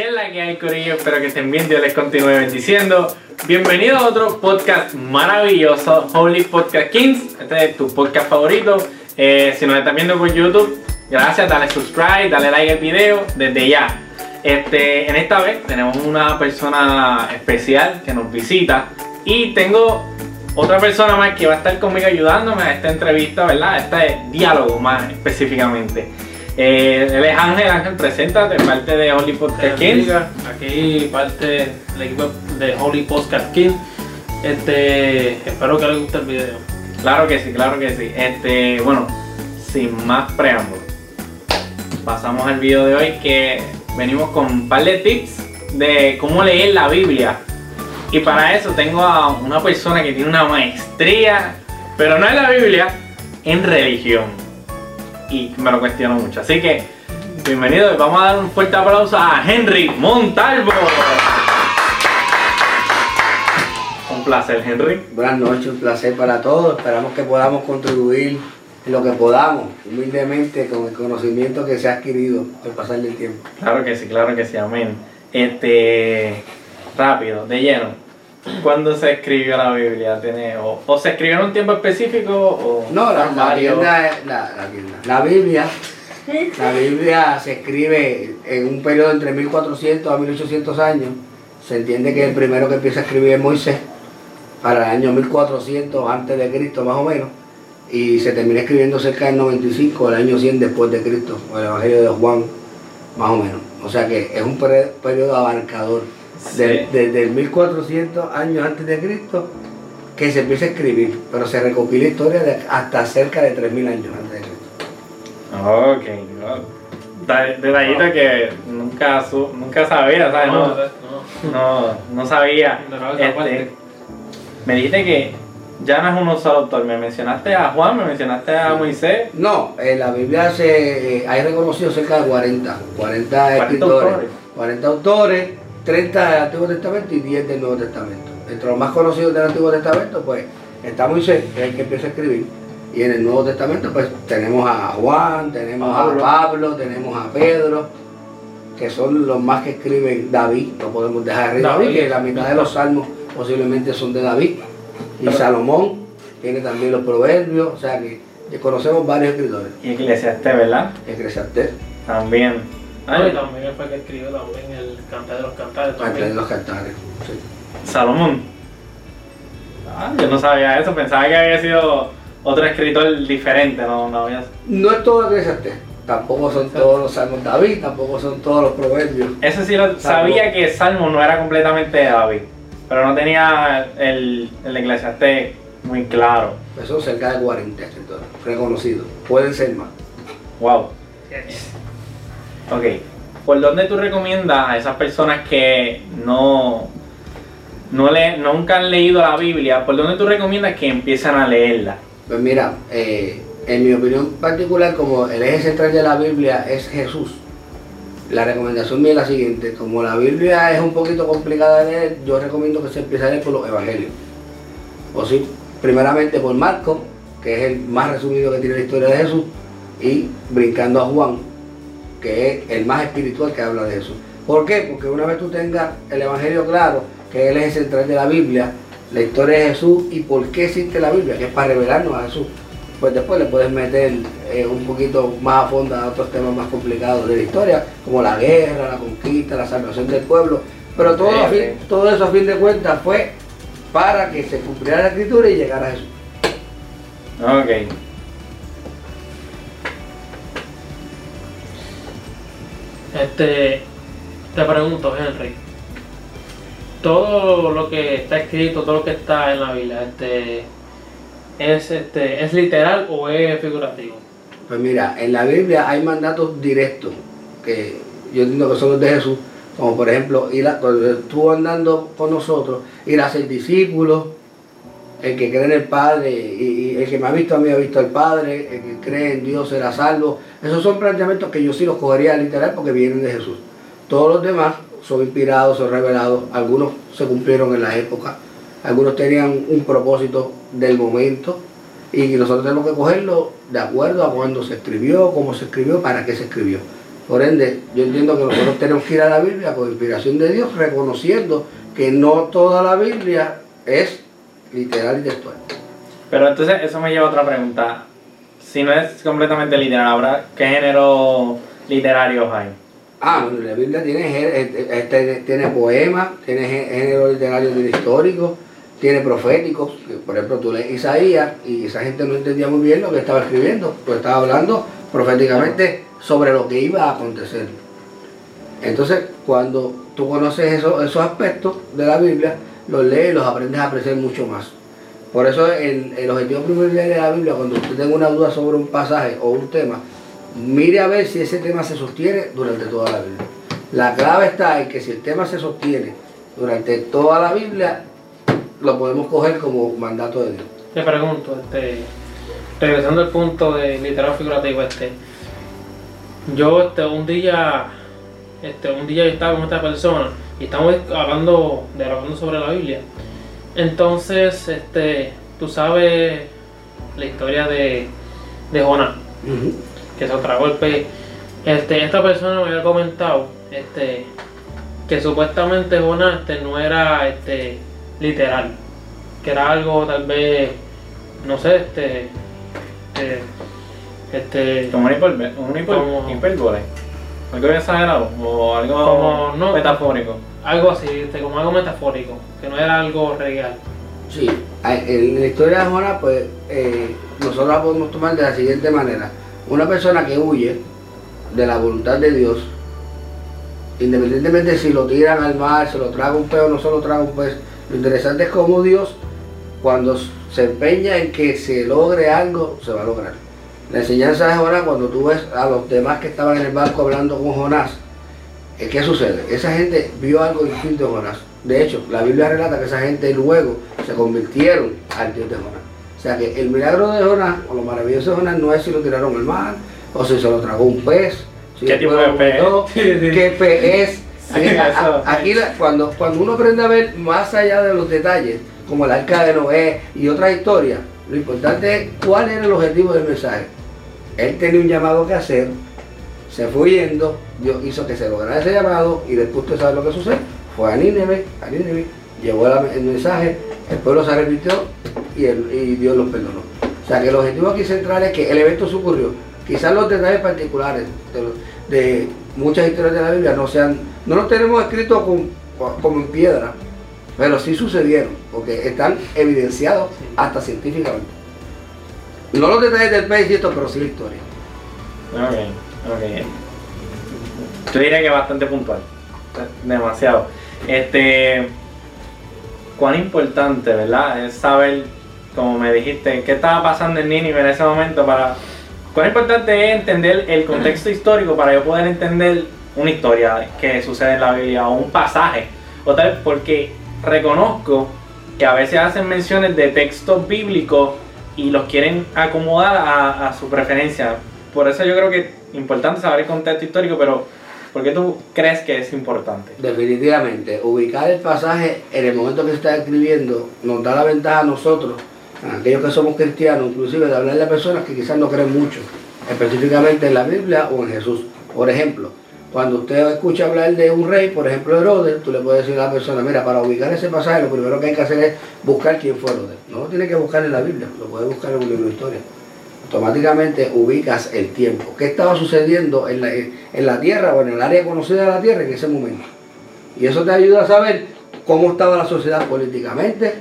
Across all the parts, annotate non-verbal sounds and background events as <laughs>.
¿Qué hay, Corillo? Espero que estén bien, Dios les continúe bendiciendo. Bienvenido a otro podcast maravilloso, Holy Podcast Kings. Este es tu podcast favorito. Eh, si nos están viendo por YouTube, gracias, dale subscribe, dale like al video desde ya. Este, en esta vez tenemos una persona especial que nos visita y tengo otra persona más que va a estar conmigo ayudándome a esta entrevista, ¿verdad? Este diálogo más específicamente. Eh, él es Ángel, Ángel, preséntate, parte de Holy Podcast Kings. Aquí parte del equipo de Holy Podcast King. Este, espero que les guste el video. Claro que sí, claro que sí. Este, bueno, sin más preámbulos, pasamos al video de hoy que venimos con un par de tips de cómo leer la Biblia. Y para eso tengo a una persona que tiene una maestría, pero no en la Biblia, en religión. Y me lo cuestiono mucho. Así que, bienvenido. Vamos a dar un fuerte aplauso a Henry Montalvo. Un placer, Henry. Buenas noches, un placer para todos. Esperamos que podamos contribuir en lo que podamos, humildemente, con el conocimiento que se ha adquirido al pasar del tiempo. Claro que sí, claro que sí, amén. Este, rápido, de lleno. ¿Cuándo se escribió la Biblia? ¿Tiene, o, o se escribió en un tiempo específico? O No, la, la, tienda la, Biblia, la Biblia se escribe en un periodo entre 1400 a 1800 años. Se entiende que el primero que empieza a escribir es Moisés, para el año 1400 antes de Cristo más o menos, y se termina escribiendo cerca del 95, el año 100 después de Cristo, o el Evangelio de Juan, más o menos. O sea que es un periodo abarcador. Sí. De- Desde el 1400 años antes de Cristo que se empieza a escribir, pero se recopila historia de hasta cerca de 3000 años antes de Cristo. Ok, wow. Detallito que nunca, su- nunca sabía, ¿sabes? No, no. no, no sabía. Este, me dijiste que ya no es uno solo autor. Me mencionaste a Juan, me mencionaste a Moisés. No, en la Biblia se, eh, hay reconocido cerca de 40, 40 40 escritores, autores. 40 autores, 30 del Antiguo Testamento y 10 del Nuevo Testamento. Entre los más conocidos del Antiguo Testamento, pues está Moisés, que es el que empieza a escribir, y en el Nuevo Testamento, pues tenemos a Juan, tenemos a Pablo, tenemos a Pedro, que son los más que escriben David, no podemos dejar de David, que la mitad de los salmos posiblemente son de David, y Salomón tiene también los proverbios, o sea que conocemos varios escritores. Y Eclesiastés, ¿verdad? Eclesiastés, También. Y también fue el que escribió también el Cantar de los Cantares. Antes de También. los cantares. sí. Salomón. Ah, yo no sabía eso, pensaba que había sido otro escritor diferente, no, no había... No es todo Eclesiastés, tampoco son todos los salmos de David, tampoco son todos los proverbios. Eso sí lo sabía que Salmo no era completamente de David, pero no tenía el, el Eclesiastés muy claro. Son cerca de 40 escritores reconocidos, pueden ser más. Wow. Ok. ¿Por dónde tú recomiendas a esas personas que no, no le, nunca han leído la Biblia, por dónde tú recomiendas que empiecen a leerla? Pues mira, eh, en mi opinión particular, como el eje central de la Biblia es Jesús, la recomendación mía es la siguiente, como la Biblia es un poquito complicada de leer, yo recomiendo que se empiece a leer por los evangelios. O sí, primeramente por Marcos, que es el más resumido que tiene la historia de Jesús, y brincando a Juan, que es el más espiritual que habla de Jesús. ¿Por qué? Porque una vez tú tengas el evangelio claro, que es el eje central de la Biblia, la historia de Jesús y por qué existe la Biblia, que es para revelarnos a Jesús, pues después le puedes meter eh, un poquito más a fondo a otros temas más complicados de la historia, como la guerra, la conquista, la salvación del pueblo. Pero todo, a fin- todo eso a fin de cuentas fue para que se cumpliera la escritura y llegara a Jesús. Ok. Este, te pregunto, Henry. Todo lo que está escrito, todo lo que está en la Biblia, este, ¿es, este, ¿es literal o es figurativo? Pues mira, en la Biblia hay mandatos directos que yo entiendo que son los de Jesús, como por ejemplo, ir cuando estuvo andando con nosotros, ir a ser discípulo, el que cree en el Padre, y, el que me ha visto a mí ha visto al Padre, el que cree en Dios será salvo. Esos son planteamientos que yo sí los cogería literal porque vienen de Jesús. Todos los demás son inspirados, son revelados, algunos se cumplieron en la época, algunos tenían un propósito del momento, y nosotros tenemos que cogerlo de acuerdo a cuándo se escribió, cómo se escribió, para qué se escribió. Por ende, yo entiendo que nosotros tenemos que ir a la Biblia con inspiración de Dios, reconociendo que no toda la Biblia es literal y textual. Pero entonces eso me lleva a otra pregunta. Si no es completamente literal, ¿habrá qué género literarios hay? Ah, la Biblia tiene, eh, eh, tiene, tiene poemas, tiene gé- género literario, tiene histórico, tiene proféticos. Por ejemplo, tú lees Isaías y esa gente no entendía muy bien lo que estaba escribiendo, pues estaba hablando proféticamente sobre lo que iba a acontecer. Entonces, cuando tú conoces eso- esos aspectos de la Biblia, los lees los aprendes a apreciar mucho más. Por eso el, el objetivo primordial de la Biblia, cuando usted tenga una duda sobre un pasaje o un tema, mire a ver si ese tema se sostiene durante toda la Biblia. La clave está en que si el tema se sostiene durante toda la Biblia, lo podemos coger como mandato de Dios. Te pregunto, este, regresando al punto de literal figurativo, este, yo este, un día, este, un día yo estaba con esta persona y estamos hablando, dialogando sobre la Biblia. Entonces, este, tú sabes la historia de, de Jonás, que se tragó el pez. Este, esta persona me había comentado, este, que supuestamente Jonás este, no era este, literal, que era algo tal vez, no sé, este, este, este, Como una hiperbe- una hiper- Como- hipérbole. Algo exagerado o algo Como no- metafórico. Algo así, este, como algo metafórico, que no era algo real. Sí, en la historia de Jonás, pues eh, nosotros la podemos tomar de la siguiente manera. Una persona que huye de la voluntad de Dios, independientemente si lo tiran al mar, se lo traga un pez o no se lo traga un pez, lo interesante es cómo Dios, cuando se empeña en que se logre algo, se va a lograr. La enseñanza de Jonás, cuando tú ves a los demás que estaban en el barco hablando con Jonás, ¿qué sucede? Esa gente vio algo distinto de Jonás. De hecho, la Biblia relata que esa gente luego se convirtieron al Dios de Jonás. O sea que el milagro de Jonás, o lo maravilloso de Jonás, no es si lo tiraron al mar, o si se lo tragó un pez, si ¿Qué tipo de pez? <laughs> qué pez es. <laughs> Sí, Aquí, a- eso. a- aquí la- cuando, cuando uno aprende a ver más allá de los detalles, como el arca de Noé y otras historias, lo importante es cuál era el objetivo del mensaje. Él tenía un llamado que hacer, se fue yendo, Dios hizo que se lograra ese llamado y después usted sabe lo que sucede. Fue a Nínive, a Nínive, llevó el mensaje, el pueblo se arrepintió y, el- y Dios los perdonó. O sea que el objetivo aquí central es que el evento se ocurrió. Quizás los detalles particulares de, los- de muchas historias de la Biblia no sean, no los tenemos escritos como en piedra, pero sí sucedieron, porque están evidenciados hasta científicamente. No los detalles del pez y esto, pero sí la historia. Ok, ok. Yo diría que bastante puntual. Demasiado. Este. Cuán importante, ¿verdad? Es saber, como me dijiste, qué estaba pasando en Nínive en ese momento para. Cuán importante es entender el contexto histórico para yo poder entender una historia que sucede en la Biblia o un pasaje. O tal, porque reconozco que a veces hacen menciones de textos bíblicos y los quieren acomodar a, a su preferencia. Por eso yo creo que es importante saber el contexto histórico, pero ¿por qué tú crees que es importante? Definitivamente, ubicar el pasaje en el momento que se está escribiendo nos da la ventaja a nosotros, a aquellos que somos cristianos, inclusive de hablarle a personas que quizás no creen mucho, específicamente en la Biblia o en Jesús. Por ejemplo, cuando usted escucha hablar de un rey, por ejemplo Herodes, tú le puedes decir a la persona, mira, para ubicar ese pasaje lo primero que hay que hacer es buscar quién fue Herodes. No lo tiene que buscar en la Biblia, lo puede buscar en un libro de historia. Automáticamente ubicas el tiempo. ¿Qué estaba sucediendo en la, en la tierra o en el área conocida de la tierra en ese momento? Y eso te ayuda a saber cómo estaba la sociedad políticamente,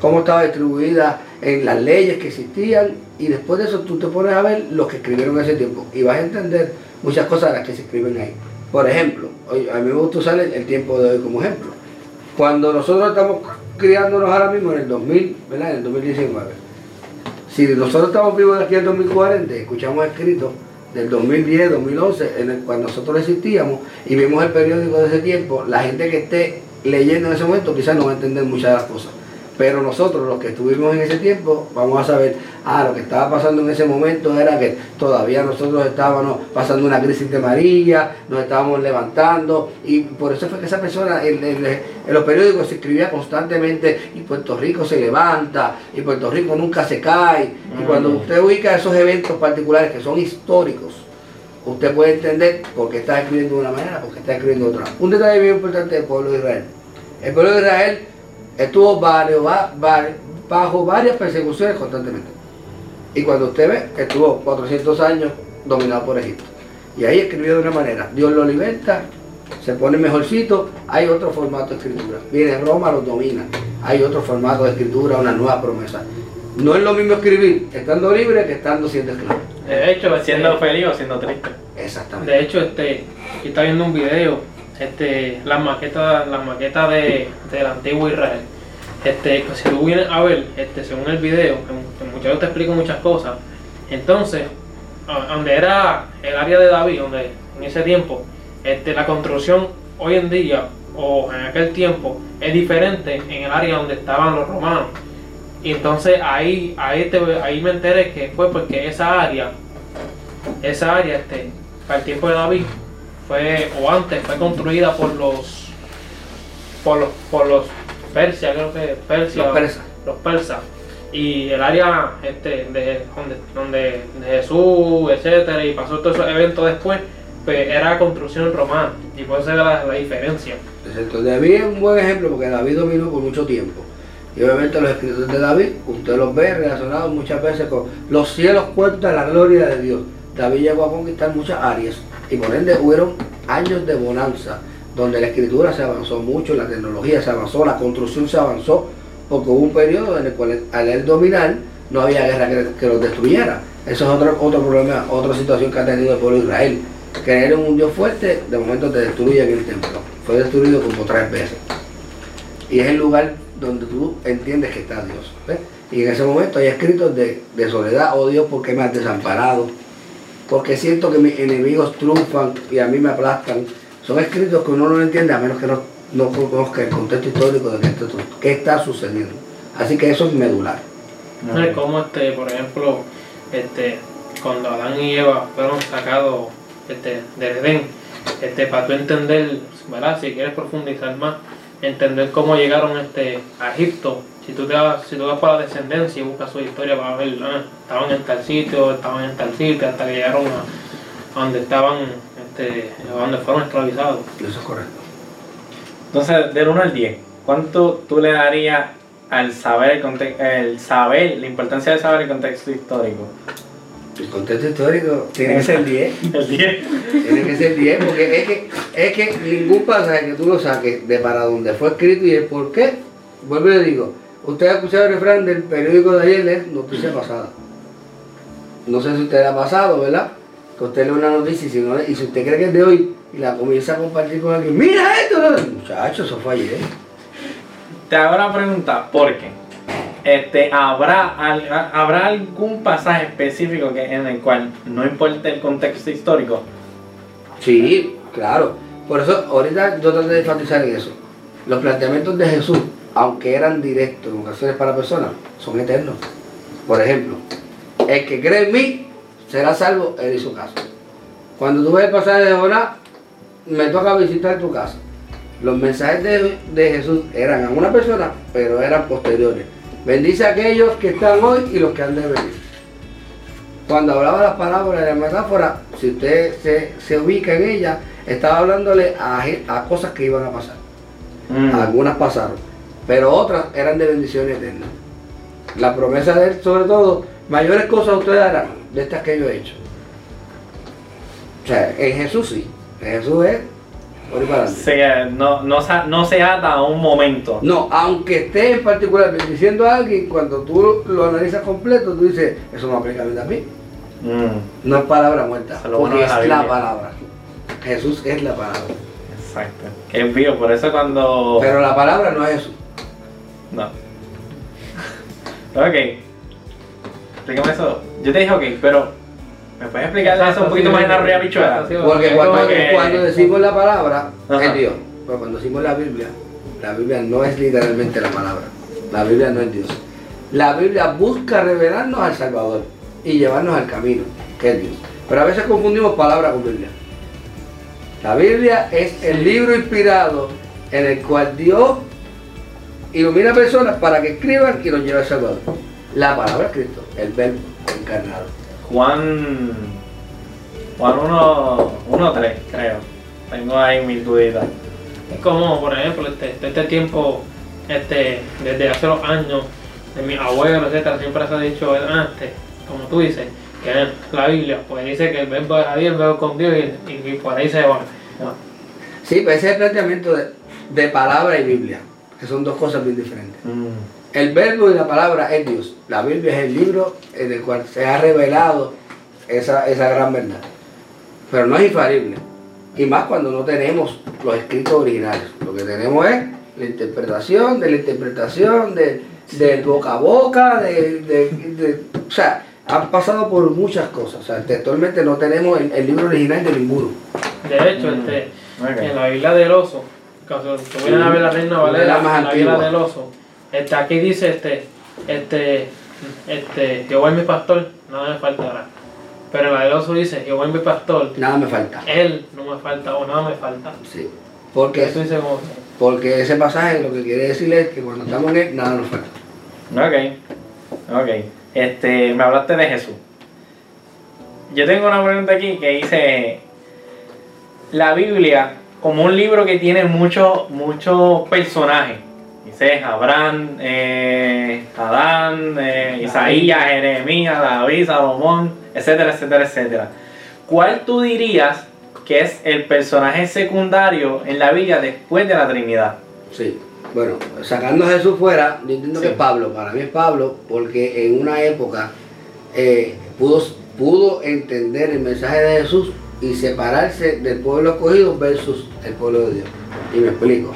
cómo estaba distribuida en las leyes que existían, y después de eso tú te pones a ver los que escribieron en ese tiempo y vas a entender muchas cosas de las que se escriben ahí. Por ejemplo, a mí me gusta usar el tiempo de hoy como ejemplo. Cuando nosotros estamos criándonos ahora mismo en el 2000, ¿verdad? En el 2019. Si nosotros estamos vivos de aquí al 2040, escuchamos escritos del 2010, 2011, en el cual nosotros existíamos y vemos el periódico de ese tiempo, la gente que esté leyendo en ese momento quizás no va a entender muchas de las cosas. Pero nosotros, los que estuvimos en ese tiempo, vamos a saber, ah, lo que estaba pasando en ese momento era que todavía nosotros estábamos pasando una crisis de María, nos estábamos levantando, y por eso fue que esa persona, en, en- en los periódicos se escribía constantemente, y Puerto Rico se levanta, y Puerto Rico nunca se cae, y cuando usted ubica esos eventos particulares que son históricos, usted puede entender por qué está escribiendo de una manera, por qué está escribiendo de otra. Un detalle bien importante del pueblo de Israel. El pueblo de Israel estuvo varios, bajo varias persecuciones constantemente. Y cuando usted ve, estuvo 400 años dominado por Egipto. Y ahí escribió de una manera. Dios lo liberta, se pone mejorcito, hay otro formato de escritura. Viene Roma, los domina. Hay otro formato de escritura, una nueva promesa. No es lo mismo escribir estando libre que estando siendo esclavo. De hecho, este, Siendo feliz o siendo triste. Exactamente. de hecho, este, yo estaba viendo un video, este, las maquetas, las maquetas de, del antiguo Israel. Este, si tú vienes a ver, este, según el video, el muchacho te explica muchas cosas. Entonces, donde era el área de David, donde en ese tiempo, este, la construcción hoy en día o en aquel tiempo es diferente en el área donde estaban los romanos. Y entonces ahí, ahí, te- ahí me enteré que fue porque esa área, esa área, este, para el tiempo de David, fue, o antes, fue construida por los, por los, por los Persia, creo que Persia, Los persas. los persas. Y el área este, de, donde, donde de Jesús, etcétera, y pasó todos esos eventos después, pues era construcción romana. Y por eso era la, la diferencia. Exacto. David es un buen ejemplo porque David dominó por mucho tiempo. Y obviamente los escritos de David, usted los ve relacionados muchas veces con los cielos cuentan la gloria de Dios. David llegó a conquistar muchas áreas y por ende hubieron años de bonanza, donde la escritura se avanzó mucho, la tecnología se avanzó, la construcción se avanzó, porque hubo un periodo en el cual al él dominar no había guerra que, que los destruyera. Eso es otro, otro problema, otra situación que ha tenido el pueblo de Israel. Creer en un Dios fuerte, de momento te destruyen el templo. Fue destruido como tres veces. Y es el lugar donde tú entiendes que está Dios. ¿ves? Y en ese momento hay escritos de, soledad, oh Dios, ¿por qué me has desamparado? Porque siento que mis enemigos triunfan y a mí me aplastan. Son escritos que uno no entiende a menos que no, no conozca el contexto histórico de qué está, qué está sucediendo. Así que eso es medular. No es como este, por ejemplo, este, cuando Adán y Eva fueron sacados este, del Edén, este, para tú entender, ¿verdad? Si quieres profundizar más, entender cómo llegaron este, a Egipto. Si tú, te vas, si tú vas para la descendencia y buscas su historia, vas a ver, ah, estaban en tal sitio, estaban en tal sitio, hasta que llegaron a, a donde estaban, este, a donde fueron esclavizados. Eso es correcto. Entonces, del 1 al 10, ¿cuánto tú le darías al saber el saber, la importancia de saber el contexto histórico? El contexto histórico tiene que ser 10. El 10. <laughs> Tiene que ser 10, porque es que, es que ningún pasaje que tú lo saques de para donde fue escrito y el por qué, vuelvo y le digo, usted ha escuchado el refrán del periódico de ayer, es noticia pasada. No sé si usted le ha pasado, ¿verdad? Que usted lee una noticia y si, no- y si usted cree que es de hoy y la comienza a compartir con alguien, mira esto, no, muchacho, eso fue ayer. Te hago la pregunta, ¿por qué? Este, ¿habrá, al- ¿Habrá algún pasaje específico que, en el cual no importa el contexto histórico? Sí, claro. Por eso ahorita yo traté de enfatizar en eso. Los planteamientos de Jesús, aunque eran directos en ocasiones para personas, son eternos. Por ejemplo, el que cree en mí será salvo él y su casa. Cuando tú ves el pasaje de Jonás, me toca visitar tu casa. Los mensajes de, de Jesús eran a una persona, pero eran posteriores. Bendice a aquellos que están hoy y los que han de venir. Cuando hablaba las parábolas y las metáforas, si usted se, se ubica en ella, estaba hablándole a, a cosas que iban a pasar. Mm. Algunas pasaron, pero otras eran de bendición eterna. La promesa de él, sobre todo, mayores cosas ustedes harán de estas que yo he hecho. O sea, en Jesús sí. En Jesús es para. Se- no, no, se- no se ata a un momento. No, aunque esté en particular bendiciendo a alguien, cuando tú lo analizas completo, tú dices, eso no aplica a mí también. Mm, No es palabra muerta, porque bueno de la es la palabra. Jesús es la palabra. exacto. Que es vivo, por eso cuando... Pero la palabra no es Jesús. No. Ok. Explícame eso. Yo te dije ok, pero... ¿Me puedes explicar eso un poquito más en la? Sí, Porque cuando decimos la palabra, Ajá. es Dios. Pero cuando decimos la Biblia, la Biblia no es literalmente la palabra. La Biblia no es Dios. La Biblia busca revelarnos al Salvador y llevarnos al camino, que es Dios. Pero a veces confundimos palabra con Biblia. La Biblia es el libro inspirado en el cual Dios ilumina a personas para que escriban y los lleve al Salvador. La palabra es Cristo, el verbo encarnado. Juan Juan 1, 1 3, creo. Tengo ahí mil duditas. Es como, por ejemplo, este, de este tiempo, este, desde hace los años, de mis abuelos, etcétera, siempre se ha dicho antes, como tú dices, que en la Biblia, pues dice que el verbo era Dios, el verbo con Dios, y, y- y por ahí se va. Sí, pues ese es el planteamiento de, de palabra y Biblia, que son dos cosas bien diferentes. Mm. El verbo y la palabra es Dios. La Biblia es el libro en el cual se ha revelado esa, esa gran verdad. Pero no es infalible. Y más cuando no tenemos los escritos originales. Lo que tenemos es la interpretación de la interpretación, de, del boca a boca, de, de- de- o sea, han pasado por muchas cosas. O sea, textualmente no tenemos el, el libro original de ninguno. De hecho, Mm. este, Ok. en la Biblia del oso, cuando vienes a ver la Reina Valera, las más la del oso, este, aquí dice, este, este, este, Jehová es mi pastor, nada me faltará. Pero la del oso dice, Jehová es mi pastor, Nada me falta. él no me falta o nada me falta. Sí. Porque, Eso dice como que, porque ese pasaje lo que quiere decir es que cuando estamos en él, nada nos falta. Ok, ok. Este, me hablaste de Jesús. Yo tengo una pregunta aquí que dice, la Biblia, como un libro que tiene muchos muchos personajes, dice Abraham, eh, Adán, eh, Isaías, Jeremías, David, Salomón, etcétera, etcétera, etcétera. ¿Cuál tú dirías que es el personaje secundario en la Biblia después de la Trinidad? Sí. Bueno, sacando a Jesús fuera, yo entiendo Sí. que es Pablo. Para mí es Pablo porque en una época eh, pudo, pudo entender el mensaje de Jesús y separarse del pueblo escogido versus el pueblo de Dios. Y me explico.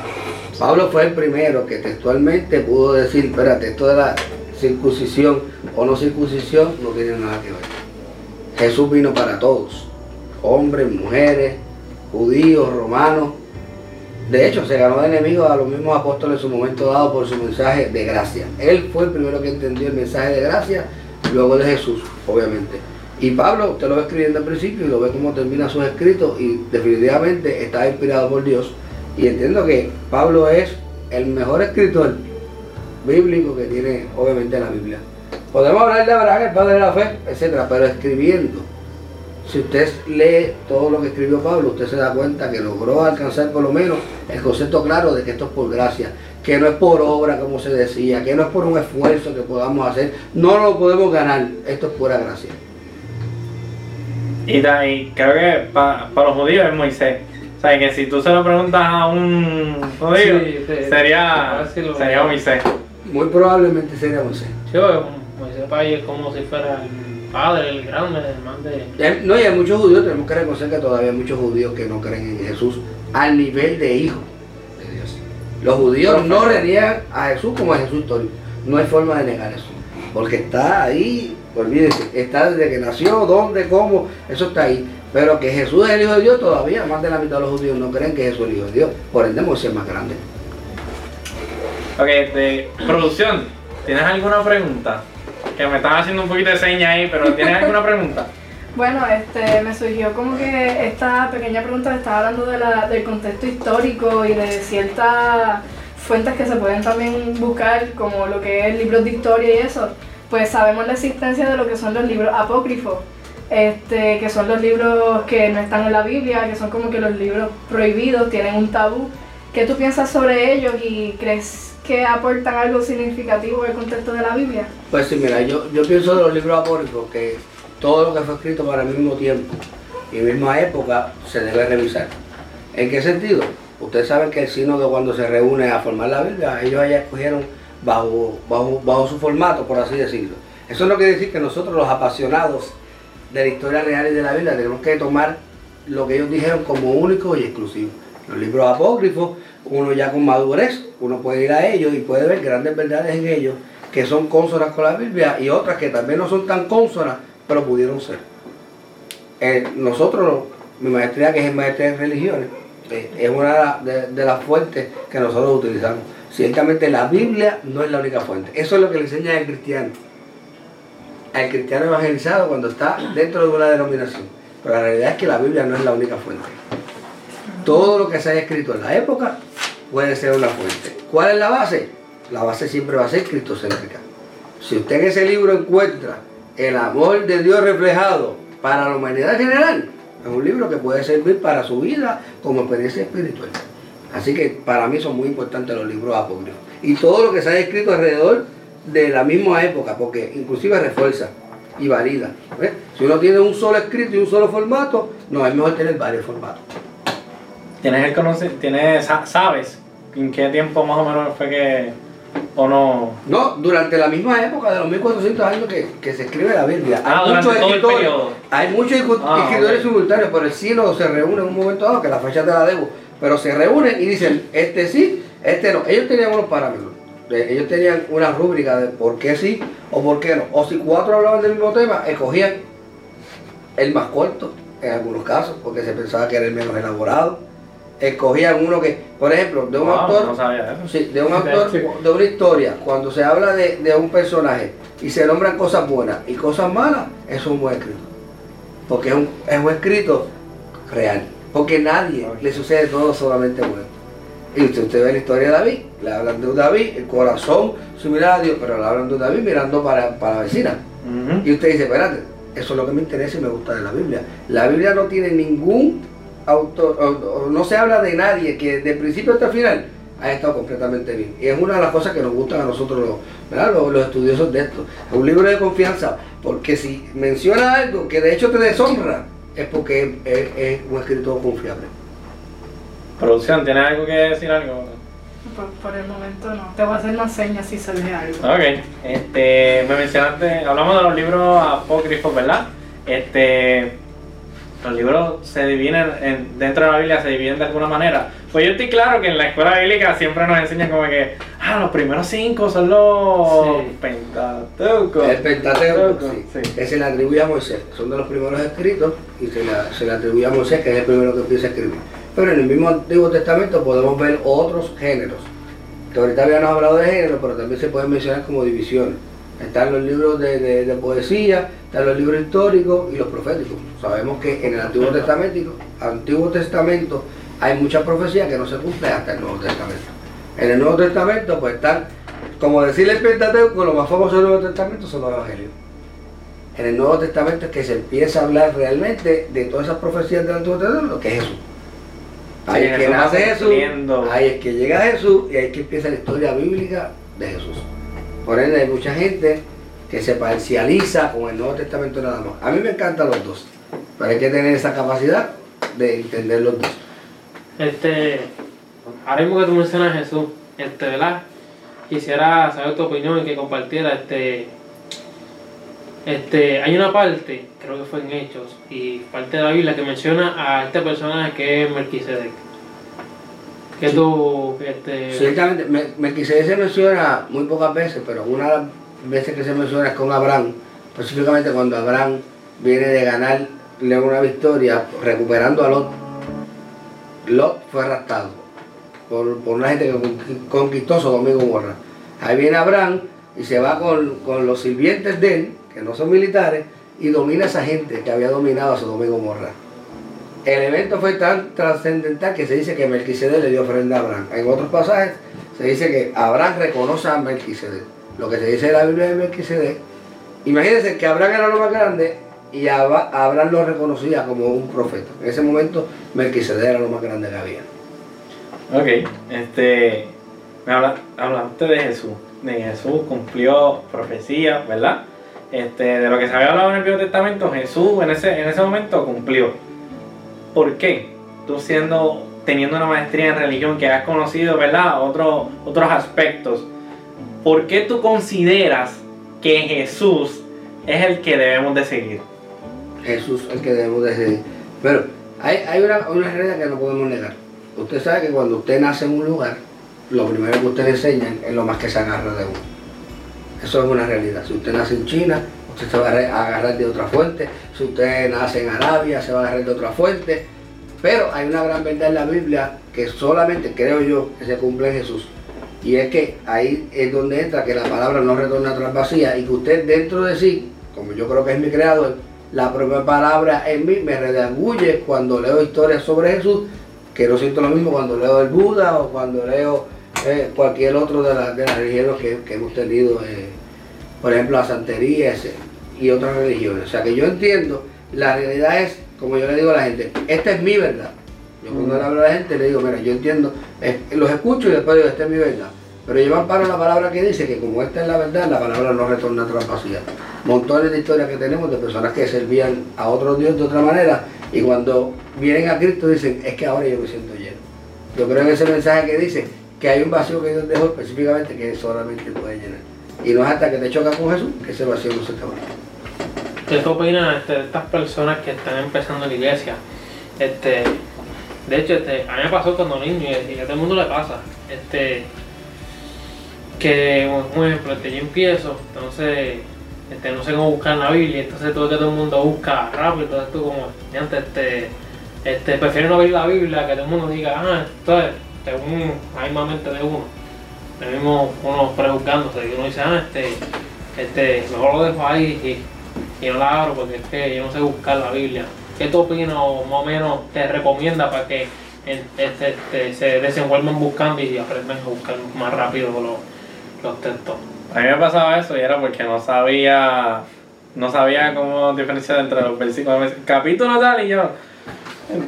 Pablo fue el primero que textualmente pudo decir, espérate, esto de la circuncisión o no circuncisión no tiene nada que ver. Jesús vino para todos, hombres, mujeres, judíos, romanos. De hecho, se ganó de enemigos a los mismos apóstoles en su momento dado por su mensaje de gracia. Él fue el primero que entendió el mensaje de gracia, luego de Jesús, obviamente. Y Pablo, usted lo va escribiendo al principio y lo ve cómo termina sus escritos y definitivamente está inspirado por Dios. Y entiendo que Pablo es el mejor escritor bíblico que tiene, obviamente, la Biblia. Podemos hablar de Abraham, el padre de la fe, etcétera, pero escribiendo. Si usted lee todo lo que escribió Pablo, usted se da cuenta que logró alcanzar por lo menos el concepto claro de que esto es por gracia, que no es por obra como se decía, que no es por un esfuerzo que podamos hacer, no lo podemos ganar, esto es pura gracia. Y, ta- y creo que para los judíos es Moisés. O sea, que si tú se lo preguntas a un judío, Sí, sí, sería, lo- sería Moisés. Muy probablemente sería Moisés. sí, Moisés para ahí es como si fuera el padre, el grande, el más de... No, y hay muchos judíos, tenemos que reconocer que todavía hay muchos judíos que no creen en Jesús al nivel de hijo de Dios. Los judíos no le niegan a Jesús como a Jesús histórico. No hay forma de negar eso. Porque está ahí, olvídense, está desde que nació, dónde, cómo, eso está ahí. Pero que Jesús es el Hijo de Dios, todavía más de la mitad de los judíos no creen que Jesús es el Hijo de Dios. Por ende, Moisés es más grande. Ok, de producción, ¿tienes alguna pregunta? Que me están haciendo un poquito de seña ahí, pero ¿tienes alguna pregunta? <laughs> Bueno, este, me surgió como que esta pequeña pregunta estaba hablando de la, del contexto histórico y de ciertas fuentes que se pueden también buscar, como lo que es libros de historia y eso. Pues sabemos la existencia de lo que son los libros apócrifos, este, que son los libros que no están en la Biblia, que son como que los libros prohibidos, tienen un tabú. ¿Qué tú piensas sobre ellos y crees que aportan algo significativo al contexto de la Biblia? Pues sí, mira, yo, yo pienso de los libros apócrifos que todo lo que fue escrito para el mismo tiempo y misma época se debe revisar. ¿En qué sentido? Ustedes saben que el sínodo cuando se reúne a formar la Biblia, ellos allá escogieron bajo, bajo, bajo su formato, por así decirlo. Eso no quiere decir que nosotros los apasionados de la historia real y de la Biblia tenemos que tomar lo que ellos dijeron como único y exclusivo. Los libros apócrifos, uno ya con madurez, uno puede ir a ellos y puede ver grandes verdades en ellos que son consonas con la Biblia y otras que también no son tan consonas, pero pudieron ser. Eh, nosotros, mi maestría que es en maestría en religiones, eh, es una de las fuentes que nosotros utilizamos. Ciertamente la Biblia no es la única fuente. Eso es lo que le enseña el cristiano. Al cristiano evangelizado cuando está dentro de una denominación. Pero la realidad es que la Biblia no es la única fuente. Todo lo que se haya escrito en la época puede ser una fuente. ¿Cuál es la base? La base siempre va a ser cristocéntrica. Si usted en ese libro encuentra el amor de Dios reflejado para la humanidad en general, Es un libro que puede servir para su vida como experiencia espiritual. Así que para mí son muy importantes los libros apócrifos. Y todo lo que se ha escrito alrededor de la misma época, porque inclusive refuerza y valida. ¿ves? Si uno tiene un solo escrito y un solo formato, no, es mejor tener varios formatos. ¿Tienes el conoce, tienes, sa- sabes en qué tiempo más o menos fue que, o no? No, durante la misma época de los 1400 años que, que se escribe la Biblia. Ah, hay muchos escritores, hay muchos Ah, escritores simultáneos, pero el cielo se reúne en un momento dado, que la fecha te la debo, pero se reúnen y dicen, este sí, este no. Ellos tenían unos parámetros, de- ellos tenían una rúbrica de por qué sí o por qué no. O si cuatro hablaban del mismo tema, escogían el más corto, en algunos casos, porque se pensaba que era el menos elaborado. Escogían uno que, por ejemplo, de un Wow, autor no sabía eso. Sí, de un autor, de una historia, cuando se habla de, de un personaje y se nombran cosas buenas y cosas malas, eso es un buen escrito. Porque es un, es un escrito real. Porque nadie le sucede todo solamente bueno. Y usted, usted ve la historia de David, le hablan de un David, el corazón su mirada a Dios, pero le hablan de un David mirando para, para la vecina. Y usted dice, espérate, eso es lo que me interesa y me gusta de la Biblia. La Biblia no tiene ningún autor, no se habla de nadie que de principio hasta final ha estado completamente bien. Y es una de las cosas que nos gustan a nosotros los, los, los estudiosos de esto. Es un libro de confianza, porque si menciona algo que de hecho te deshonra, es porque es, es un escritor confiable. Producción, ¿tienes algo que decir algo? Por, por el momento no. Te voy a hacer más señas si sale algo. Ok, este, me mencionaste, hablamos de los libros apócrifos, ¿verdad? Este, los libros se dividen en- dentro de la Biblia, se dividen de alguna manera. Pues yo estoy claro que en la escuela bíblica siempre nos enseñan como que, ah, los primeros cinco son los Sí. Pentateucos. El Pentateuco, Sí. sí, que se le atribuye a Moisés, son de los primeros escritos y se le, se le atribuye a Moisés, que es el primero que empieza a escribir. Pero en el mismo Antiguo Testamento podemos ver otros géneros, que ahorita habíamos hablado de géneros, pero también se pueden mencionar como divisiones. Están los libros de, de- de poesía, están los libros históricos y los proféticos. Sabemos que en el Antiguo Testamento, Antiguo Testamento hay muchas profecías que no se cumplen hasta el Nuevo Testamento. En el Nuevo Testamento pues están, como decirle el Pentateuco, lo más famoso del Nuevo Testamento son los Evangelios. En el Nuevo Testamento es que se empieza a hablar realmente de todas esas profecías del Antiguo Testamento, que es Jesús. Ahí Sí, es que nace Jesús, ahí es que llega Jesús y ahí es que empieza la historia bíblica de Jesús. Por ende hay mucha gente que se parcializa con el Nuevo Testamento nada más. A mí me encantan los dos, pero hay que tener esa capacidad de entender los dos. Este, ahora mismo que tú mencionas a Jesús, este, ¿verdad? Quisiera saber tu opinión y que compartiera, este, este, hay una parte, creo que fue en Hechos, y parte de la Biblia que menciona a este personaje que es Melquisedec. Que Sí. tú, este, Ciertamente, Me- Melquisedec se menciona muy pocas veces, pero una de las veces que se menciona es con Abraham, específicamente cuando Abraham viene de ganarle una victoria recuperando a Lot. Lot fue arrastrado por, por una gente que conqui- conquistó Sodoma y Gomorra. Ahí viene Abraham y se va con, con los sirvientes de él, que no son militares, y domina esa gente que había dominado a Sodoma y Gomorra. El evento fue tan trascendental que se dice que Melquisedec le dio ofrenda a Abraham. En otros pasajes se dice que Abraham reconoce a Melquisedec. Lo que se dice en la Biblia de Melquisedec. Imagínense que Abraham era lo más grande y Aba- Abraham lo reconocía como un profeta. En ese momento Melquisedec era lo más grande que había. Ok, este, me habla, hablaste de Jesús, de Jesús cumplió profecía, ¿verdad? Este, de lo que se había hablado en el Antiguo Testamento, Jesús en ese, en ese momento cumplió. ¿Por qué? Tú siendo, teniendo una maestría en religión que has conocido, ¿verdad? Otro, otros aspectos. ¿Por qué tú consideras que Jesús es el que debemos de seguir? Jesús es el que debemos de. Pero hay, hay una, una realidad que no podemos negar. Usted sabe que cuando usted nace en un lugar, lo primero que usted le enseñan es lo más que se agarra de uno. Eso es una realidad. Si usted nace en China, usted se va a agarrar de otra fuente. Si usted nace en Arabia, se va a agarrar de otra fuente. Pero hay una gran verdad en la Biblia que solamente creo yo que se cumple en Jesús. Y es que ahí es donde entra que la palabra no retorna atrás vacía y que usted dentro de sí, como yo creo que es mi creador, la propia palabra en mí me redarguye cuando leo historias sobre Jesús, que no siento lo mismo cuando leo el Buda o cuando leo eh, cualquier otro de, la- de las religiones que, que hemos tenido, eh, por ejemplo la santería ese, y otras religiones. O sea que yo entiendo, la realidad es como yo le digo a la gente, esta es mi verdad. Yo cuando le hablo a la gente le digo, mira, yo entiendo, eh, los escucho y después digo, esta es mi verdad. Pero amparo en la palabra que dice que como esta es la verdad, la palabra no retorna atrás vacía. Montones de historias que tenemos de personas que servían a otro Dios de otra manera y cuando vienen a Cristo dicen, es que ahora yo me siento lleno. Yo creo en ese mensaje que dice que hay un vacío que Dios dejó específicamente que solamente puede llenar. Y no es hasta que te chocas con Jesús que ese vacío no se te va. ¿Qué tú opinas este, de estas personas que están empezando la iglesia? Este, de hecho, este, a mí me pasó cuando niño y a todo el mundo le pasa. Este, que, por ejemplo, este, yo empiezo, entonces este, no sé cómo buscar la Biblia, entonces todo que todo el mundo busca rápido, entonces tú como, antes, este, este, prefiero no abrir la Biblia, que todo el mundo diga, ah, esto es, según la misma mente de uno, el mismo uno prejuzgándose, y uno dice, ah, este, este, mejor lo dejo ahí y, y no la abro porque es que yo no sé buscar la Biblia. ¿Qué tú opinas o más o menos te recomienda para que este, este, se desenvuelvan buscando y aprendan a buscar más rápido los textos? A mí me pasaba eso y era porque no sabía, no sabía cómo diferenciar entre los versículos. Capítulo tal y yo,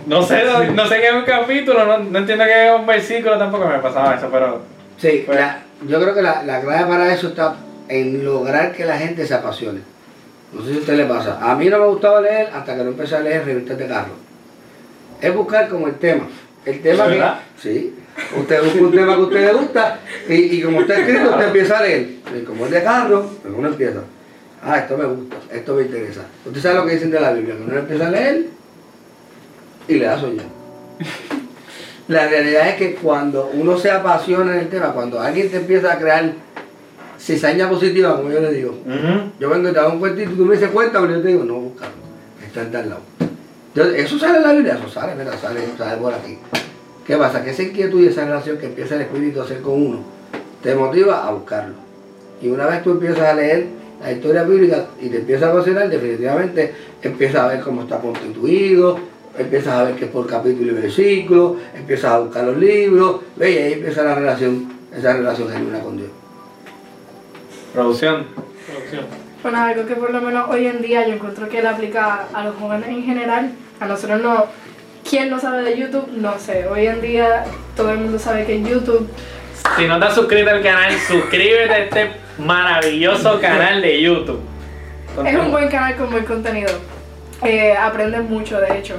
no sé, no, sé qué es un capítulo, no, no entiendo qué es un versículo tampoco me pasaba eso, pero Sí, Pues- la- yo creo que la, la clave para eso está en lograr que la gente se apasione. No sé si a usted le pasa. A mí no me gustaba leer hasta que no empecé a leer revistas de carro. Es buscar como el tema. El tema que. ¿Verdad? Sí. Usted busca un tema que a usted le gusta y, y como está escrito, usted empieza a leer. Y como es de carro, pues uno empieza. Ah, esto me gusta, esto me interesa. Usted sabe lo que dicen de la Biblia, que uno empieza a leer y le da sueño. La realidad es que cuando uno se apasiona en el tema, cuando alguien te empieza a crear cizaña positiva, como yo le digo, yo vengo y te hago un cuentito y tú me dices cuenta, pero yo te digo, no, búscalo, está en tal lado. Yo- eso sale en la Biblia, eso sale, mira, sale, sale por aquí. ¿Qué pasa? Que esa inquietud y esa relación que empieza el Espíritu a hacer con uno, te motiva a buscarlo. Y una vez tú empiezas a leer la historia bíblica y te empiezas a apasionar, definitivamente empiezas a ver cómo está constituido, empiezas a ver que es por capítulo y versículo, empiezas a buscar los libros, ve, y ahí empieza la relación, esa relación genuina con Dios. producción. Producción. Bueno, algo que por lo menos hoy en día yo encuentro que le aplica a los jóvenes en general. A nosotros no. ¿Quién no sabe de YouTube? No sé. Hoy en día todo el mundo sabe que YouTube. Si no te has suscrito al canal, suscríbete a este maravilloso canal de YouTube. Es un buen canal con buen contenido. Eh, aprendes mucho, de hecho.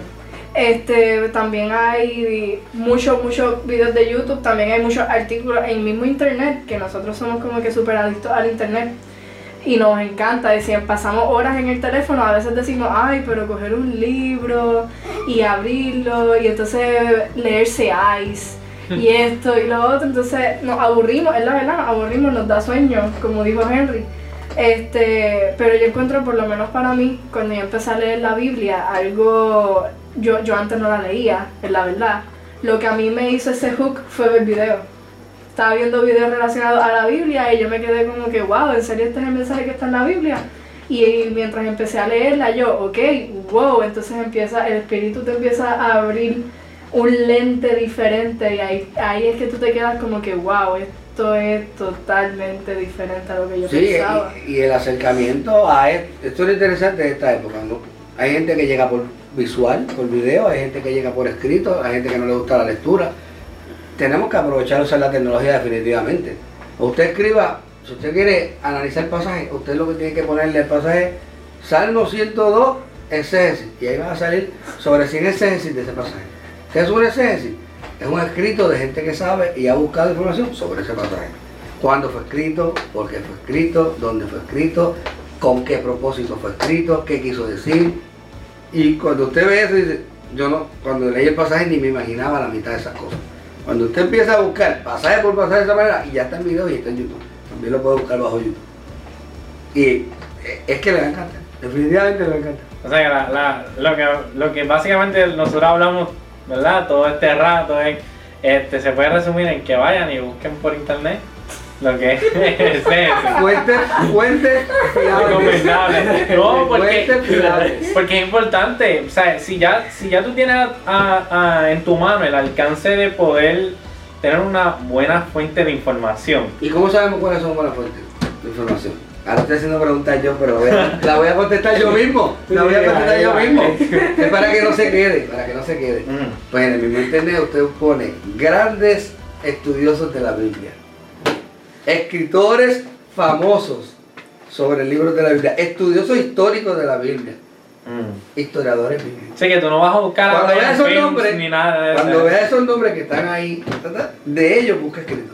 Este, también hay muchos, muchos videos de YouTube, también hay muchos artículos en el mismo internet, que nosotros somos como que súper adictos al internet. Y nos encanta, decían, pasamos horas en el teléfono, a veces decimos, ay, pero coger un libro y abrirlo y entonces leerse Ice y <laughs> esto y lo otro, entonces nos aburrimos, es la verdad, nos aburrimos, nos da sueño, como dijo Henry. Este, pero yo encuentro, por lo menos para mí, cuando yo empecé a leer la Biblia, algo, yo, yo antes no la leía, es la verdad. Lo que a mí me hizo ese hook fue ver videos. Estaba viendo videos relacionados a la Biblia y yo me quedé como que, wow, ¿en serio este es el mensaje que está en la Biblia? Y mientras empecé a leerla, yo, ok, wow, entonces empieza, el espíritu te empieza a abrir un lente diferente y ahí, ahí es que tú te quedas como que, wow, esto es totalmente diferente a lo que yo Sí, pensaba. y, y el acercamiento a esto, esto es lo interesante de esta época, ¿no? Hay gente que llega por visual, por video, hay gente que llega por escrito, hay gente que no le gusta la lectura. Tenemos que aprovechar usar la tecnología definitivamente. Usted escriba, si usted quiere analizar el pasaje, usted lo que tiene que ponerle al pasaje, Salmo 102, exégesis, y ahí va a salir sobre 100 exégesis de ese pasaje. ¿Qué es un exégesis? Es un escrito de gente que sabe y ha buscado información sobre ese pasaje. ¿Cuándo fue escrito? ¿Por qué fue escrito? ¿Dónde fue escrito? ¿Con qué propósito fue escrito? ¿Qué quiso decir? Y cuando usted ve eso, dice, yo no, cuando leí el pasaje ni me imaginaba la mitad de esas cosas. Cuando usted empieza a buscar pasaje por pasaje de esa manera, y ya está en video y está en YouTube. También lo puede buscar bajo YouTube. Y eh, es que le va a. Definitivamente le va a encantar. O sea, que, lo que básicamente nosotros hablamos, ¿verdad? Todo este rato es, este, se puede resumir en que vayan y busquen por internet lo que <laughs> es. Fuentes, fuentes fiables. No, porque, <laughs> porque es importante. O sea, si ya, si ya tú tienes a- a- en tu mano el alcance de poder tener una buena fuente de información, ¿Y cómo sabemos cuáles son buenas fuentes de información? Ahora estoy haciendo preguntas yo, pero a- la voy a contestar yo mismo. La voy a contestar yo mismo. Es para que no se quede, para que no se quede. Mm. Pues en el mismo internet usted pone grandes estudiosos de la Biblia. Escritores famosos sobre libros de la Biblia. Estudiosos históricos de la Biblia. Mm. Historiadores bíblicos. Así que tú no vas a buscar a Cuando veas esos nombres, ni nada de cuando veas esos nombres que están ahí, de ellos busca escrito.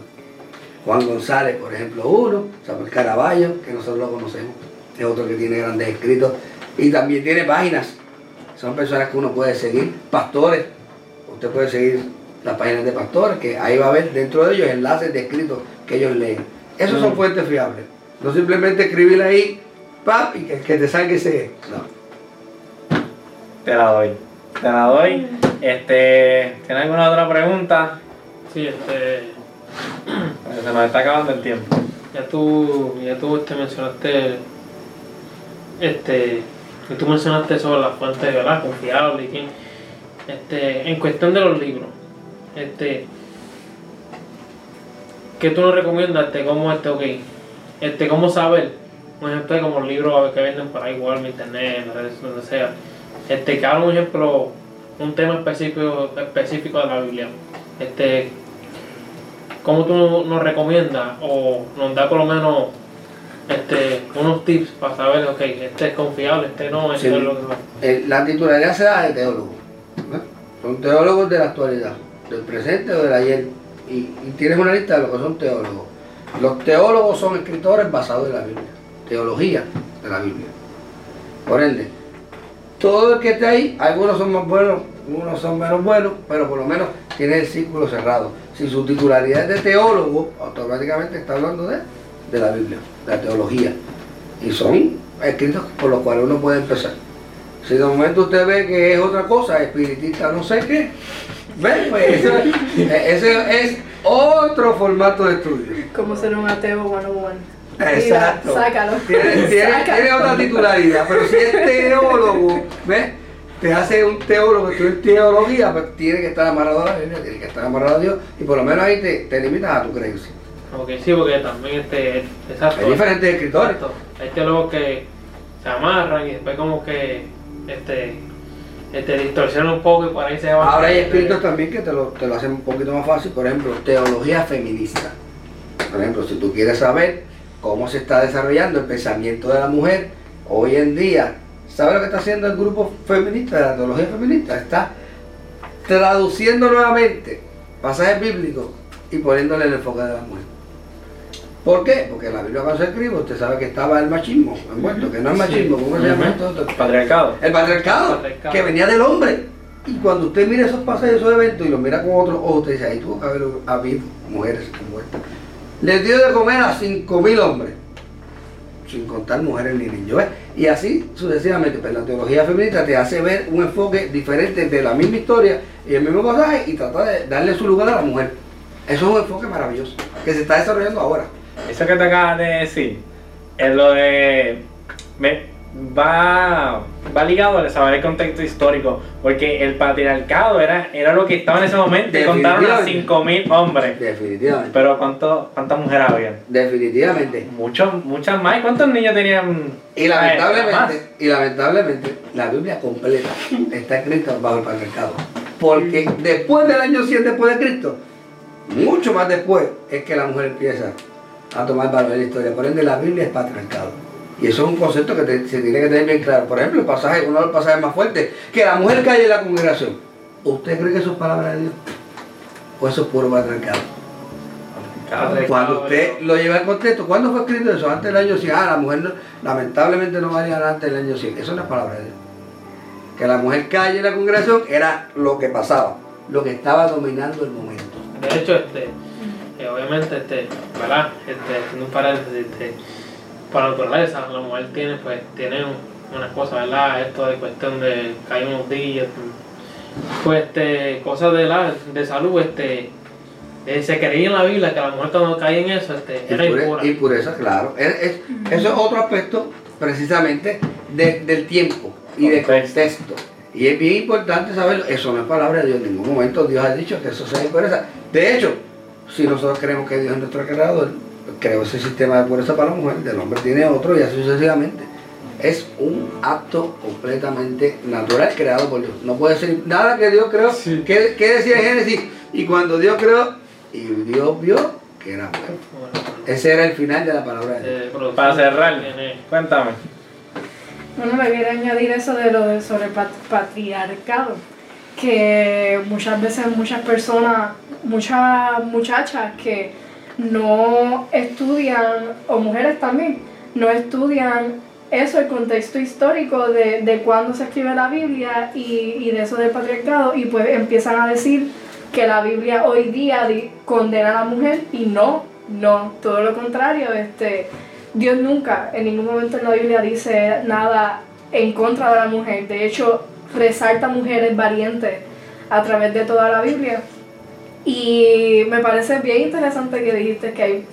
Juan González, por ejemplo, uno, Samuel Caraballo, que nosotros lo conocemos, es otro que tiene grandes escritos, y también tiene páginas. Son personas que uno puede seguir, pastores, usted puede seguir las páginas de pastores, que ahí va a ver dentro de ellos enlaces de escritos que ellos leen. Esos son Mm. fuentes fiables. No simplemente escribir ahí, pap, y que, que te salga ese. No. Te la doy. Te la doy. Este, ¿Tienes alguna otra pregunta? Sí, este, Se nos está acabando el tiempo. ya tú, ya tú este, mencionaste, este, que tú mencionaste sobre las fuentes, ¿verdad? Confiables y quién. Este, en cuestión de los libros, este, ¿qué tú nos recomiendas? Este, cómo este, ok, este, cómo saber, por ejemplo, como libros que venden por ahí, igual en internet, en redes, donde sea, este, que habla, por ejemplo, un tema específico, específico de la Biblia, este, ¿cómo tú nos recomiendas o nos da por lo menos este, unos tips para saber, ok, este es confiable, este no, este Sí. es lo que va? Eh, la titularidad se da de teólogo. ¿no? Son teólogos de la actualidad, del presente o del ayer. Y, tienes una lista de lo que son teólogos. Los teólogos son escritores basados en la Biblia, teología de la Biblia. Por ende, todo el que esté ahí, algunos son más buenos, unos son menos buenos, pero por lo menos tiene el círculo cerrado. Si su titularidad es de teólogo, automáticamente está hablando de, de la Biblia, de la teología. Y son escritos por los cuales uno puede empezar. Si de momento usted ve que es otra cosa, espiritista no sé qué, ve, pues eso- ese es otro formato de estudio. Como ser un ateo 101. Exacto. Mira, sácalo. Tiene, tiene- Sácalo. tiene otra titularidad, pero si es teólogo, ¿ves? Te hace un teólogo, tú en teología, pues tiene que estar amarrado a la Biblia, tiene que estar amarrado a Dios, y por lo menos ahí te, te limitas a tu creencia. Ok, sí, porque también este, exacto. Hay diferentes escritores. Exacto. Hay teólogos que se amarran y después como que este, este distorsionan un poco y por ahí se van. Ahora hay escritos también que te lo, te lo hacen un poquito más fácil, por ejemplo, teología feminista. Por ejemplo, si tú quieres saber cómo se está desarrollando el pensamiento de la mujer hoy en día, ¿sabes lo que está haciendo el grupo feminista de la teología feminista? Está traduciendo nuevamente pasajes bíblicos y poniéndole el enfoque de la mujer. ¿Por qué? Porque en la Biblia cuando se escribe, usted sabe que estaba el machismo envuelto, que no es machismo, ¿cómo se llama esto? Patriarcado. El patriarcado, Patriarcado. que venía del hombre. Y cuando usted mira esos pasajes, esos eventos y los mira con otros ojos, usted dice, ahí tuvo que haber habido mujeres envueltas. Les dio de comer a 5.000 hombres, sin contar mujeres ni niños. Y así sucesivamente. Pero la teología feminista te hace ver un enfoque diferente de la misma historia y el mismo pasaje y trata de darle su lugar a la mujer. Eso es un enfoque maravilloso que se está desarrollando ahora. Eso que te acabas de decir es lo de. me- va, va ligado a saber el contexto histórico, porque el patriarcado era, era lo que estaba en ese momento contaron a Definitivamente. 5.000 hombres. Definitivamente. Pero ¿cuánto, ¿cuántas mujeres había? Definitivamente. Muchos, muchas más. ¿Y cuántos niños tenían? Y lamentablemente, y lamentablemente, la Biblia completa está escrita bajo el patriarcado. Porque después del año 100 después de Cristo, mucho más después, es que la mujer empieza a tomar valor en la historia. Por ende, la Biblia es patriarcado. Y eso es un concepto que te- se tiene que tener bien claro. Por ejemplo, el pasaje, uno de los pasajes más fuertes, que la mujer calle en la congregación. ¿Usted cree que eso es palabra de Dios? ¿O eso es puro patriarcado? Patriarcado, Cuando usted lo lleva al contexto, ¿cuándo fue escrito eso? Antes del año 100. Ah, la mujer no- lamentablemente no valía antes del año 100. Eso no es palabra de Dios. Que la mujer calle en la congregación era lo que pasaba, lo que estaba dominando el momento. De hecho, este, eh, obviamente, este, ¿verdad? Este, haciendo un paréntesis, este, por naturaleza, la mujer tiene, pues, tiene un- unas cosas, ¿verdad? Esto de cuestión de que hay unos días, pues, este, cosas de la, de salud, este, eh, se creía en la Biblia que la mujer cuando caía en eso, este, era Impure- impura. impureza, claro. Es- es- eso es otro aspecto precisamente de- del tiempo y de Contexto. contexto. Y es bien importante saberlo. Eso no es palabra de Dios. En ningún momento Dios ha dicho que eso sea impureza. De hecho, si nosotros creemos que Dios es nuestro creador, creó ese sistema de pureza para la mujer, del hombre tiene otro y así sucesivamente. Es un acto completamente natural creado por Dios. No puede ser nada que Dios creó. Sí. ¿Qué, qué decía en Génesis? Y cuando Dios creó, y Dios vio que era mujer. Bueno, Ese era el final de la palabra de Dios. eh, Para cerrar, cuéntame. Bueno, me quiero añadir eso de lo de sobre pat- patriarcado, que muchas veces muchas personas, muchas muchachas que no estudian, o mujeres también, no estudian eso, el contexto histórico de, de cuándo se escribe la Biblia y, y de eso del patriarcado, y pues empiezan a decir que la Biblia hoy día condena a la mujer y no, no, todo lo contrario, este, Dios nunca en ningún momento en la Biblia dice nada en contra de la mujer, de hecho resalta mujeres valientes a través de toda la Biblia y me parece bien interesante que dijiste que hay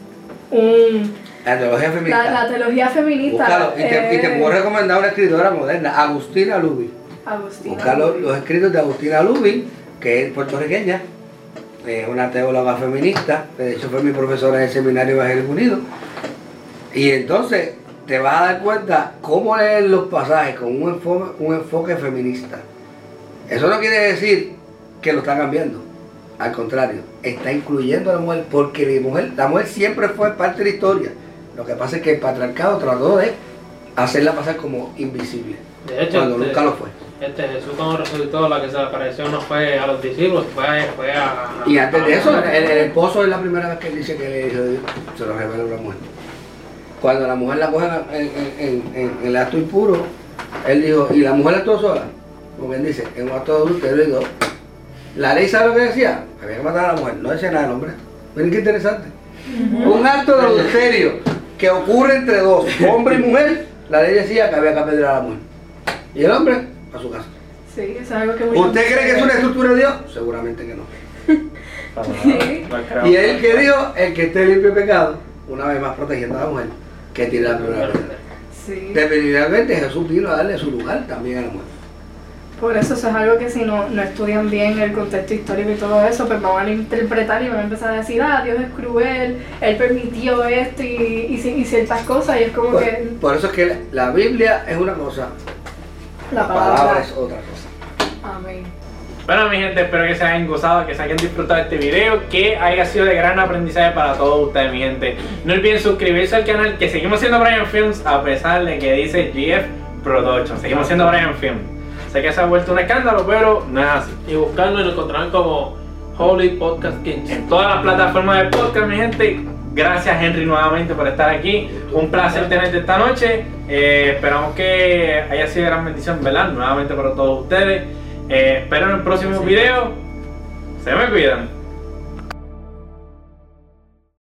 un, La teología feminista. la, la teología feminista. Búscalo. Y te, y te puedo recomendar una escritora moderna, Agustina Lubin. Agustina. Los, los escritos de Agustina Lubin, que es puertorriqueña, es una teóloga feminista, de hecho fue mi profesora en el Seminario Evangélico Unido. Y entonces te vas a dar cuenta cómo leer los pasajes con un enfoque, un enfoque feminista. Eso no quiere decir que lo está cambiando. Al contrario, está incluyendo a la mujer porque la mujer, la mujer siempre fue parte de la historia. Lo que pasa es que el patriarcado trató de hacerla pasar como invisible, De hecho, cuando este, nunca lo fue. este Jesús cuando resucitó, la que se le apareció no fue a los discípulos, fue, fue a... Y antes de eso, el, el esposo es la primera vez que él dice que le se lo revela a una mujer. Cuando la mujer la coge en, en- en- en- en el acto impuro, él dijo, ¿y la mujer actuó sola? Porque él dice, en un acto de adulterio, y digo, la ley sabe lo que decía, había que matar a la mujer, no decía nada el hombre. Miren qué interesante. Un acto de adulterio que ocurre entre dos, hombre y mujer, la ley decía que había que apedrear a la mujer. Y el hombre, a su casa. Sí, eso es algo que ¿Usted cree que es una estructura de Dios? Seguramente que no. <laughs> Sí. Y él que dijo, el que esté limpio de pecado, una vez más protegiendo a la mujer, que tire la primera piedra. Sí. Definitivamente Jesús vino a darle su lugar también a la mujer. Por eso eso es algo que si no, no estudian bien el contexto histórico y todo eso, pues van a interpretar y van a empezar a decir, ah, Dios es cruel, Él permitió esto y, y, ci- y ciertas cosas, y es como Por, que por eso es que la Biblia es una cosa, la la palabra palabra. es otra cosa. Amén. Bueno, mi gente, espero que se hayan gozado, que se hayan disfrutado este video, que haya sido de gran aprendizaje para todos ustedes, mi gente. No olviden suscribirse al canal, que seguimos siendo Brian Films, a pesar de que dice GF Production. Seguimos siendo Brian Films. Sé que se ha vuelto un escándalo, pero no es así. Y buscarlo y lo encontrarán como Holy Podcast Kings. En todas las plataformas de podcast, mi gente. Gracias, Henry, nuevamente por estar aquí. Un placer tenerte esta noche. Eh, esperamos que haya sido de gran bendición, ¿verdad? Nuevamente para todos ustedes. Eh, espero en el próximo video. Se me cuidan.